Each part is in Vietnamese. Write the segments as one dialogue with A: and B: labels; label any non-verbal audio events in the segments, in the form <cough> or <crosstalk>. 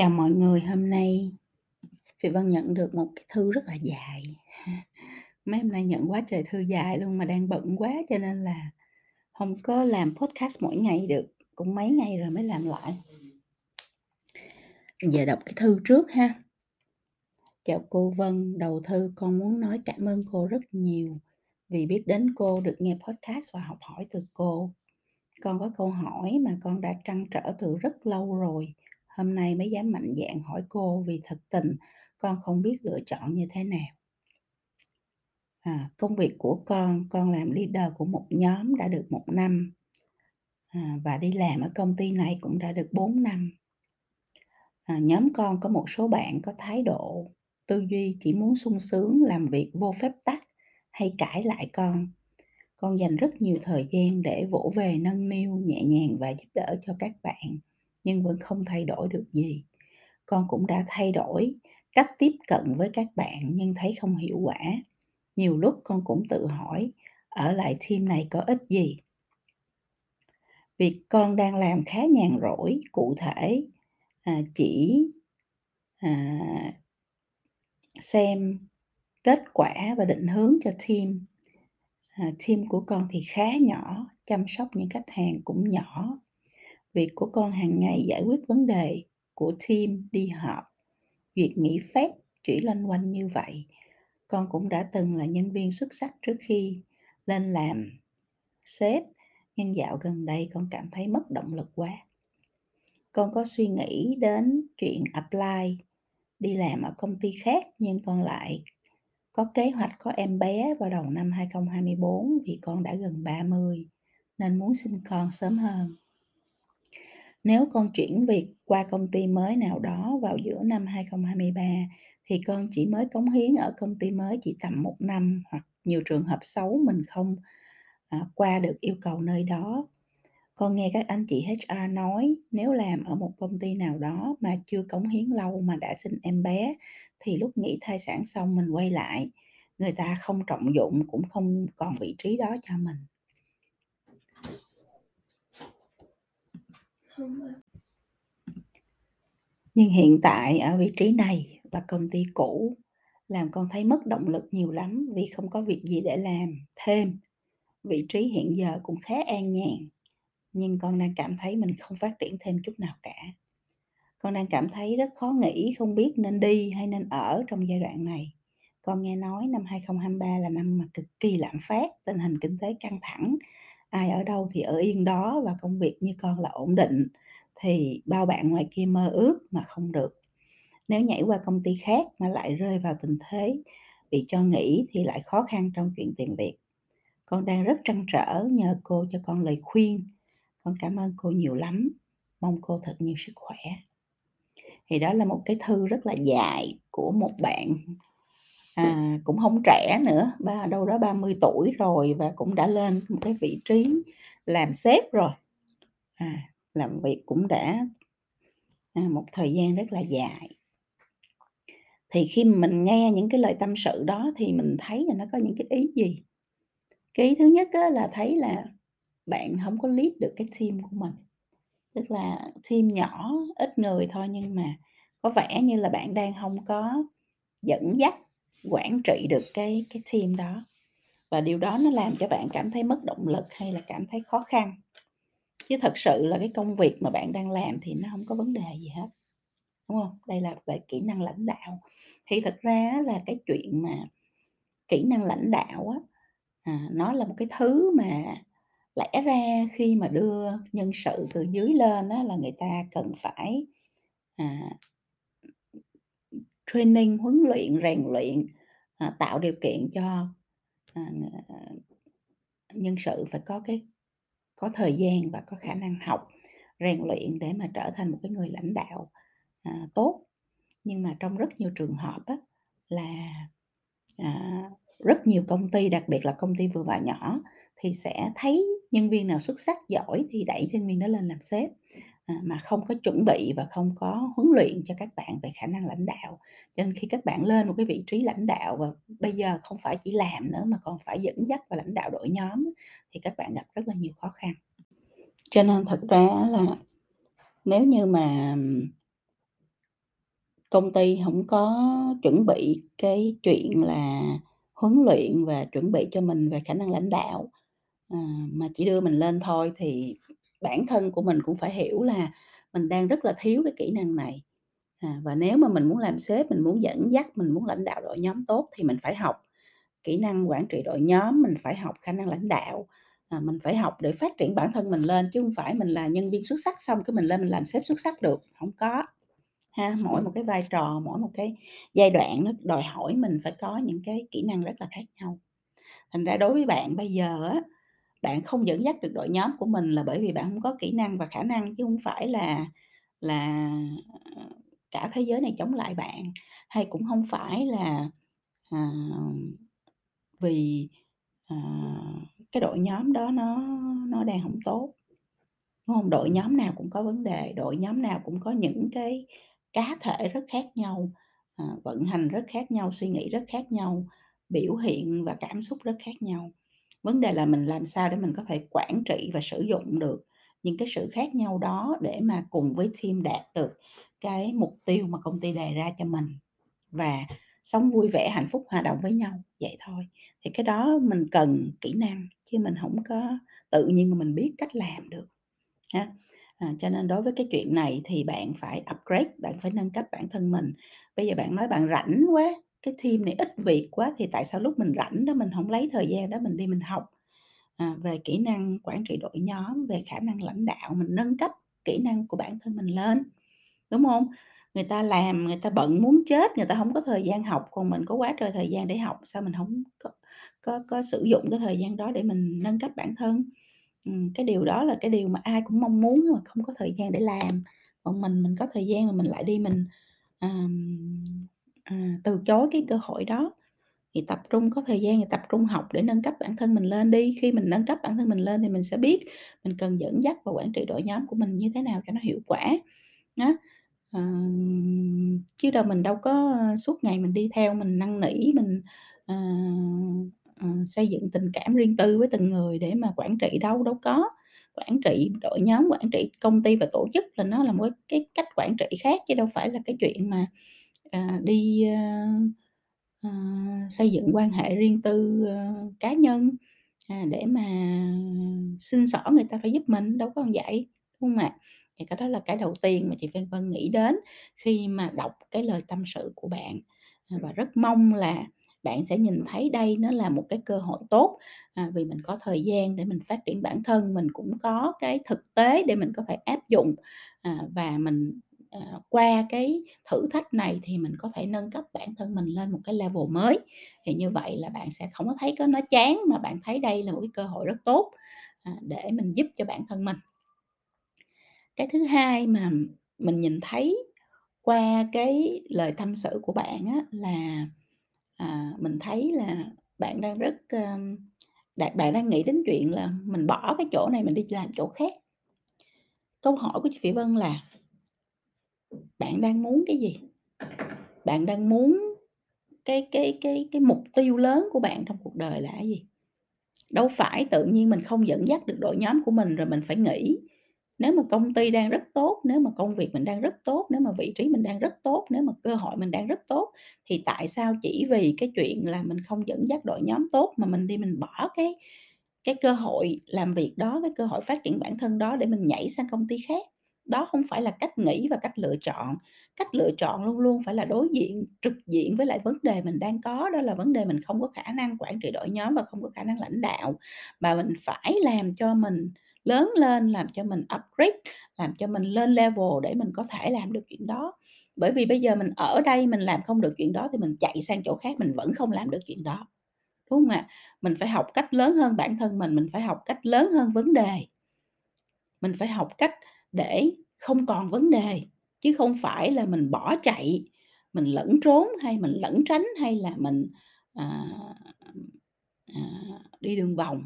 A: Chào mọi người, hôm nay Phi Vân nhận được một cái thư rất là dài. <laughs> Mấy hôm nay nhận quá trời thư dài luôn mà đang bận quá cho nên là không có làm podcast mỗi ngày được, cũng mấy ngày rồi mới làm lại. Giờ đọc cái thư trước ha. Chào cô Vân, đầu thư con muốn nói cảm ơn cô rất nhiều vì biết đến cô, được nghe podcast và học hỏi từ cô. Con có câu hỏi mà con đã trăn trở từ rất lâu rồi hôm nay mới dám mạnh dạn hỏi cô vì thật tình con không biết lựa chọn như thế nào. À, công việc của con con làm leader của một nhóm đã được một năm. À, và đi làm ở công ty này cũng đã được 4 năm. À, nhóm con có một số bạn có thái độ tư duy chỉ muốn sung sướng làm việc vô phép tắc hay cãi lại con. Con dành rất nhiều thời gian để vỗ về nâng niu nhẹ nhàng và giúp đỡ cho các bạn nhưng vẫn không thay đổi được gì. Con cũng đã thay đổi cách tiếp cận với các bạn nhưng thấy không hiệu quả. Nhiều lúc con cũng tự hỏi ở lại team này có ích gì? Việc con đang làm khá nhàn rỗi cụ thể à, chỉ à, xem kết quả và định hướng cho team. À, team của con thì khá nhỏ chăm sóc những khách hàng cũng nhỏ. Việc của con hàng ngày giải quyết vấn đề của team, đi họp, duyệt nghỉ phép, chỉ loanh quanh như vậy. Con cũng đã từng là nhân viên xuất sắc trước khi lên làm sếp, nhưng dạo gần đây con cảm thấy mất động lực quá. Con có suy nghĩ đến chuyện apply đi làm ở công ty khác nhưng con lại có kế hoạch có em bé vào đầu năm 2024 vì con đã gần 30 nên muốn sinh con sớm hơn. Nếu con chuyển việc qua công ty mới nào đó vào giữa năm 2023 thì con chỉ mới cống hiến ở công ty mới chỉ tầm một năm hoặc nhiều trường hợp xấu mình không à, qua được yêu cầu nơi đó. Con nghe các anh chị HR nói nếu làm ở một công ty nào đó mà chưa cống hiến lâu mà đã sinh em bé thì lúc nghỉ thai sản xong mình quay lại người ta không trọng dụng cũng không còn vị trí đó cho mình nhưng hiện tại ở vị trí này và công ty cũ làm con thấy mất động lực nhiều lắm vì không có việc gì để làm thêm. Vị trí hiện giờ cũng khá an nhàn, nhưng con đang cảm thấy mình không phát triển thêm chút nào cả. Con đang cảm thấy rất khó nghĩ không biết nên đi hay nên ở trong giai đoạn này. Con nghe nói năm 2023 là năm mà cực kỳ lạm phát, tình hình kinh tế căng thẳng ai ở đâu thì ở yên đó và công việc như con là ổn định, thì bao bạn ngoài kia mơ ước mà không được. Nếu nhảy qua công ty khác mà lại rơi vào tình thế bị cho nghỉ thì lại khó khăn trong chuyện tiền việc. Con đang rất trăn trở nhờ cô cho con lời khuyên. Con cảm ơn cô nhiều lắm. Mong cô thật nhiều sức khỏe. Thì đó là một cái thư rất là dài của một bạn à, cũng không trẻ nữa ba đâu đó 30 tuổi rồi và cũng đã lên một cái vị trí làm sếp rồi. À, làm việc cũng đã à, một thời gian rất là dài. Thì khi mình nghe những cái lời tâm sự đó thì mình thấy là nó có những cái ý gì? Cái ý thứ nhất là thấy là bạn không có lead được cái team của mình. Tức là team nhỏ ít người thôi nhưng mà có vẻ như là bạn đang không có dẫn dắt quản trị được cái cái team đó. Và điều đó nó làm cho bạn cảm thấy mất động lực hay là cảm thấy khó khăn. Chứ thật sự là cái công việc mà bạn đang làm thì nó không có vấn đề gì hết đúng không? Đây là về kỹ năng lãnh đạo. Thì thật ra là cái chuyện mà kỹ năng lãnh đạo á à, nó là một cái thứ mà lẽ ra khi mà đưa nhân sự từ dưới lên á là người ta cần phải à, training huấn luyện rèn luyện à, tạo điều kiện cho à, à, nhân sự phải có cái có thời gian và có khả năng học rèn luyện để mà trở thành một cái người lãnh đạo à, tốt. Nhưng mà trong rất nhiều trường hợp á, là à, rất nhiều công ty đặc biệt là công ty vừa và nhỏ thì sẽ thấy nhân viên nào xuất sắc giỏi thì đẩy nhân viên đó lên làm sếp à, mà không có chuẩn bị và không có huấn luyện cho các bạn về khả năng lãnh đạo. Cho nên khi các bạn lên một cái vị trí lãnh đạo và bây giờ không phải chỉ làm nữa mà còn phải dẫn dắt và lãnh đạo đội nhóm thì các bạn gặp rất là nhiều khó khăn. Cho nên thật ra là nếu như mà Công ty không có chuẩn bị cái chuyện là huấn luyện và chuẩn bị cho mình về khả năng lãnh đạo, à, mà chỉ đưa mình lên thôi thì bản thân của mình cũng phải hiểu là mình đang rất là thiếu cái kỹ năng này. À, và nếu mà mình muốn làm sếp, mình muốn dẫn dắt, mình muốn lãnh đạo đội nhóm tốt thì mình phải học kỹ năng quản trị đội nhóm, mình phải học khả năng lãnh đạo, à, mình phải học để phát triển bản thân mình lên, chứ không phải mình là nhân viên xuất sắc xong cái mình lên mình làm sếp xuất sắc được, không có. Ha, mỗi một cái vai trò, mỗi một cái giai đoạn nó đòi hỏi mình phải có những cái kỹ năng rất là khác nhau. Thành ra đối với bạn bây giờ á, bạn không dẫn dắt được đội nhóm của mình là bởi vì bạn hông có kỹ năng và khả năng chứ hông phải là là, ờ, cả thế giới này chống lại bạn, hay cũng hông phải là, à, vì, à, cái đội nhóm đó nó nó đang hổng tốt. Đúng hông? Đội nhóm nào cũng có vấn đề, đội nhóm nào cũng có những cái cá thể rất khác nhau, ờ, vận hành rất khác nhau, suy nghĩ rất khác nhau, biểu hiện và cảm xúc rất khác nhau. Vấn đề là mình làm sao để mình có thể quản trị và sử dụng được những cái sự khác nhau đó để mà cùng với team đạt được cái mục tiêu mà công ty đề ra cho mình, và sống vui vẻ, hạnh phúc, hòa đồng với nhau, vậy thôi. Thì cái đó mình cần kỹ năng, chứ mình không có tự nhiên mà mình biết cách làm được, ha. À, cho nên đối với cái chuyện này thì bạn phải upgrade, bạn phải nâng cấp bản thân mình. Bây giờ bạn nói bạn rảnh quá, cái team này ít việc quá thì tại sao lúc mình rảnh đó mình hổng lấy thời gian đó mình đi mình học, à, về kỹ năng quản trị đội nhóm, về khả năng lãnh đạo, mình nâng cấp kỹ năng của bản thân mình lên, đúng hông? Người ta làm, người ta bận muốn chết, người ta hổng có thời gian học, còn mình có quá trời thời gian để học, sao mình hổng có có có sử dụng cái thời gian đó để mình nâng cấp bản thân? Ừm, cái điều đó là cái điều mà ai cũng mong muốn nhưng mà không có thời gian để làm, còn mình mình có thời gian mà mình lại đi mình, ờm, à, từ chối cái cơ hội đó. Thì tập trung có thời gian thì tập trung học để nâng cấp bản thân mình lên đi, khi mình nâng cấp bản thân mình lên thì mình sẽ biết mình cần dẫn dắt và quản trị đội nhóm của mình như thế nào cho nó hiệu quả, á. À, chứ đâu mình đâu có, ờ, suốt ngày mình đi theo mình năn nỉ, mình, à, à, xây dựng tình cảm riêng tư với từng người để mà quản trị đâu, đâu có. Quản trị đội nhóm, quản trị công ty và tổ chức là nó là một cái cái cách quản trị khác chứ đâu phải là cái chuyện mà, à, đi, ơ, ờ, xây dựng quan hệ riêng tư, ơ, cá nhân, à, để mà xin xỏ người ta phải giúp mình, đâu có vậy, đúng hông ạ? Thì cái đó là cái đầu tiên mà chị Phan Vân nghĩ đến khi mà đọc cái lời tâm sự của bạn, à, và rất mong là bạn sẽ nhìn thấy đây nó là một cái cơ hội tốt, à, vì mình có thời gian để mình phát triển bản thân, mình cũng có cái thực tế để mình có thể áp dụng, à, và mình, À, qua cái thử thách này thì mình có thể nâng cấp bản thân mình lên một cái level mới. Thì như vậy là bạn sẽ không có thấy có nó chán mà bạn thấy đây là một cái cơ hội rất tốt, à, để mình giúp cho bản thân mình. Cái thứ hai mà mình nhìn thấy qua cái lời tâm sự của bạn á là, à, mình thấy là bạn đang rất, ơ, bạn đang nghĩ đến chuyện là mình bỏ cái chỗ này mình đi làm chỗ khác. Câu hỏi của chị Phỉ Vân là bạn đang muốn cái gì? Bạn đang muốn cái cái cái cái mục tiêu lớn của bạn trong cuộc đời là cái gì? Đâu phải tự nhiên mình không dẫn dắt được đội nhóm của mình rồi mình phải nghĩ Nếu mà công ty đang rất tốt, nếu mà công việc mình đang rất tốt, nếu mà vị trí mình đang rất tốt, nếu mà cơ hội mình đang rất tốt, thì tại sao chỉ vì cái chuyện là mình không dẫn dắt đội nhóm tốt mà mình đi mình bỏ cái cái cơ hội làm việc đó, cái cơ hội phát triển bản thân đó để mình nhảy sang công ty khác? Đó hông phải là cách nghĩ và cách lựa chọn. Cách lựa chọn luôn luôn phải là đối diện, trực diện với lại vấn đề mình đang có, đó là vấn đề mình không có khả năng quản trị đội nhóm và không có khả năng lãnh đạo, mà mình phải làm cho mình lớn lên, làm cho mình upgrade, làm cho mình lên level để mình có thể làm được chuyện đó. Bởi vì bây giờ mình ở đây mình làm không được chuyện đó thì mình chạy sang chỗ khác mình vẫn không làm được chuyện đó, đúng hông ạ? Mình phải học cách lớn hơn bản thân mình, mình phải học cách lớn hơn vấn đề. Mình phải học cách để không còn vấn đề, chứ không phải là mình bỏ chạy, mình lẩn trốn hay mình lẩn tránh hay là mình, à, à, đi đường vòng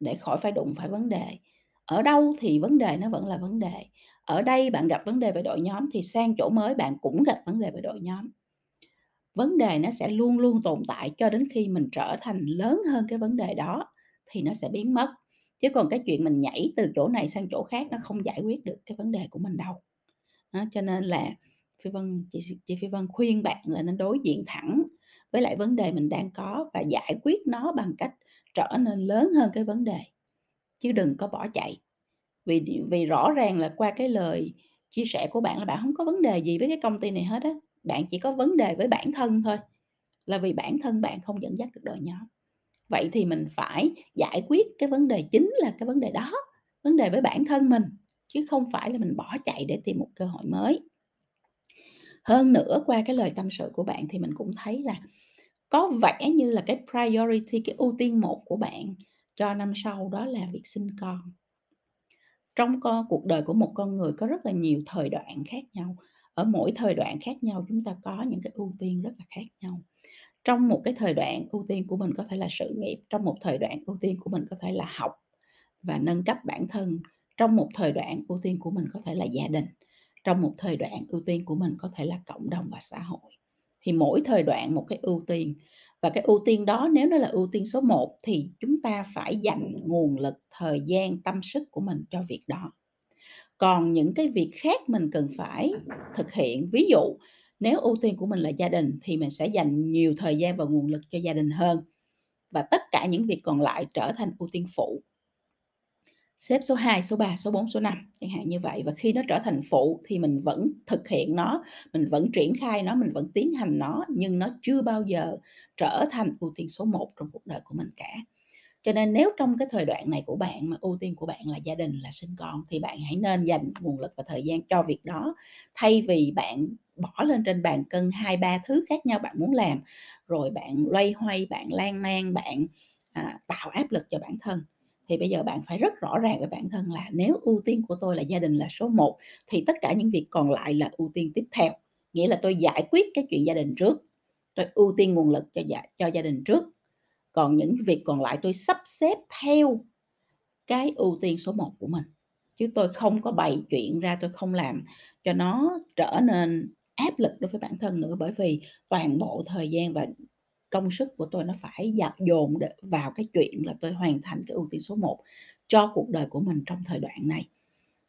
A: để khỏi phải đụng phải vấn đề. Ở đâu thì vấn đề nó vẫn là vấn đề. Ở đây bạn gặp vấn đề về đội nhóm thì sang chỗ mới bạn cũng gặp vấn đề về đội nhóm. Vấn đề nó sẽ luôn luôn tồn tại cho đến khi mình trở thành lớn hơn cái vấn đề đó thì nó sẽ biến mất. Chứ còn cái chuyện mình nhảy từ chỗ này sang chỗ khác nó không giải quyết được cái vấn đề của mình đâu. Đó, cho nên là Phi Vân chị chị Phi Vân khuyên bạn là nên đối diện thẳng với lại vấn đề mình đang có và giải quyết nó bằng cách trở nên lớn hơn cái vấn đề, chứ đừng có bỏ chạy. Vì vì rõ ràng là qua cái lời chia sẻ của bạn là bạn không có vấn đề gì với cái công ty này hết á, bạn chỉ có vấn đề với bản thân thôi, là vì bản thân bạn không dẫn dắt được đội nhóm. Vậy thì mình phải giải quyết cái vấn đề chính là cái vấn đề đó, vấn đề với bản thân mình, chứ không phải là mình bỏ chạy để tìm một cơ hội mới. Hơn nữa qua cái lời tâm sự của bạn thì mình cũng thấy là có vẻ như là cái priority, cái ưu tiên một của bạn cho năm sau đó là việc sinh con. Trong con cuộc đời của một con người có rất là nhiều thời đoạn khác nhau, ở mỗi thời đoạn khác nhau chúng ta có những cái ưu tiên rất là khác nhau. Trong một cái thời đoạn ưu tiên của mình có thể là sự nghiệp, trong một thời đoạn ưu tiên của mình có thể là học và nâng cấp bản thân, trong một thời đoạn ưu tiên của mình có thể là gia đình, trong một thời đoạn ưu tiên của mình có thể là cộng đồng và xã hội. Thì mỗi thời đoạn một cái ưu tiên và cái ưu tiên đó nếu nó là ưu tiên số 1 thì chúng ta phải dành nguồn lực, thời gian, tâm sức của mình cho việc đó. Còn những cái việc khác mình cần phải thực hiện, ví dụ nếu ưu tiên của mình là gia đình thì mình sẽ dành nhiều thời gian và nguồn lực cho gia đình hơn và tất cả những việc còn lại trở thành ưu tiên phụ. Xếp số 2, số 3, số 4, số 5, chẳng hạn như vậy. Và khi nó trở thành phụ thì mình vẫn thực hiện nó, mình vẫn triển khai nó, mình vẫn tiến hành nó, nhưng nó chưa bao giờ trở thành ưu tiên số 1 trong cuộc đời của mình cả. Cho nên nếu trong cái thời đoạn này của bạn mà ưu tiên của bạn là gia đình, là sinh con thì bạn hãy nên dành nguồn lực và thời gian cho việc đó, thay vì bạn bỏ lên trên bàn cân 2, 3 thứ khác nhau bạn muốn làm, rồi bạn loay hoay, bạn lan man, bạn, à, tạo áp lực cho bản thân. Thì bây giờ bạn phải rất rõ ràng với bản thân là nếu ưu tiên của tôi là gia đình là số 1 thì tất cả những việc còn lại là ưu tiên tiếp theo. Nghĩa là tôi giải quyết cái chuyện gia đình trước, tôi ưu tiên nguồn lực cho gia cho gia đình trước, còn những việc còn lại tôi sắp xếp theo cái ưu tiên số 1 của mình. Chứ tôi không có bày chuyện ra, tôi không làm cho nó trở nên áp lực đối với bản thân nữa, bởi vì toàn bộ thời gian và công sức của tôi nó phải dạt dồn vào cái chuyện là tôi hoàn thành cái ưu tiên số 1 cho cuộc đời của mình trong thời đoạn này.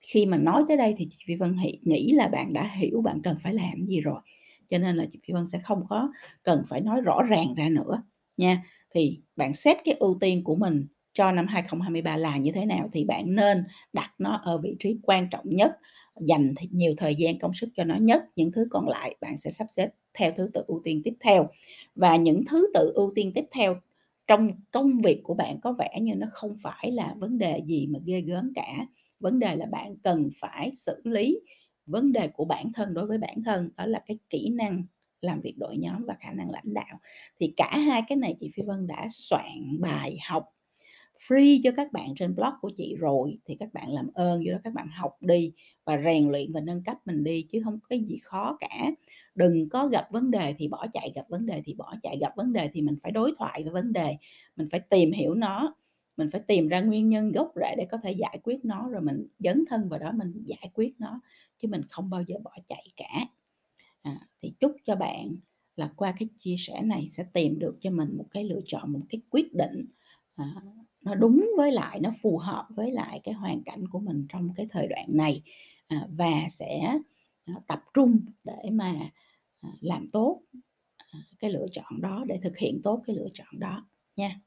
A: Khi mà nói tới đây thì chị Phi Vân nghĩ là bạn đã hiểu bạn cần phải làm gì rồi, cho nên là chị Phi Vân sẽ không có cần phải nói rõ ràng ra nữa nha. Thì bạn xét cái ưu tiên của mình cho năm 2023 là như thế nào thì bạn nên đặt nó ở vị trí quan trọng nhất, dành nhiều thời gian công sức cho nó nhất, những thứ còn lại bạn sẽ sắp xếp theo thứ tự ưu tiên tiếp theo. Và những thứ tự ưu tiên tiếp theo trong công việc của bạn có vẻ như nó không phải là vấn đề gì mà ghê gớm cả, vấn đề là bạn cần phải xử lý vấn đề của bản thân đối với bản thân, đó là cái kỹ năng làm việc đội nhóm và khả năng lãnh đạo. Thì cả hai cái này chị Phi Vân đã soạn bài học free cho các bạn trên blog của chị rồi, thì các bạn làm ơn vô đó các bạn học đi và rèn luyện và nâng cấp mình đi chứ không có cái gì khó cả. Đừng có gặp vấn đề thì bỏ chạy, gặp vấn đề thì bỏ chạy, gặp vấn đề thì mình phải đối thoại với vấn đề, mình phải tìm hiểu nó, mình phải tìm ra nguyên nhân gốc rễ để có thể giải quyết nó, rồi mình dấn thân vào đó mình giải quyết nó, chứ mình không bao giờ bỏ chạy cả. À, thì chúc cho bạn là qua cái chia sẻ này sẽ tìm được cho mình một cái lựa chọn, một cái quyết định, à, nó đúng với lại nó phù hợp với lại cái hoàn cảnh của mình trong cái thời đoạn này, à, và sẽ, à, tập trung để mà, à, làm tốt, à, cái lựa chọn đó, để thực hiện tốt cái lựa chọn đó nha.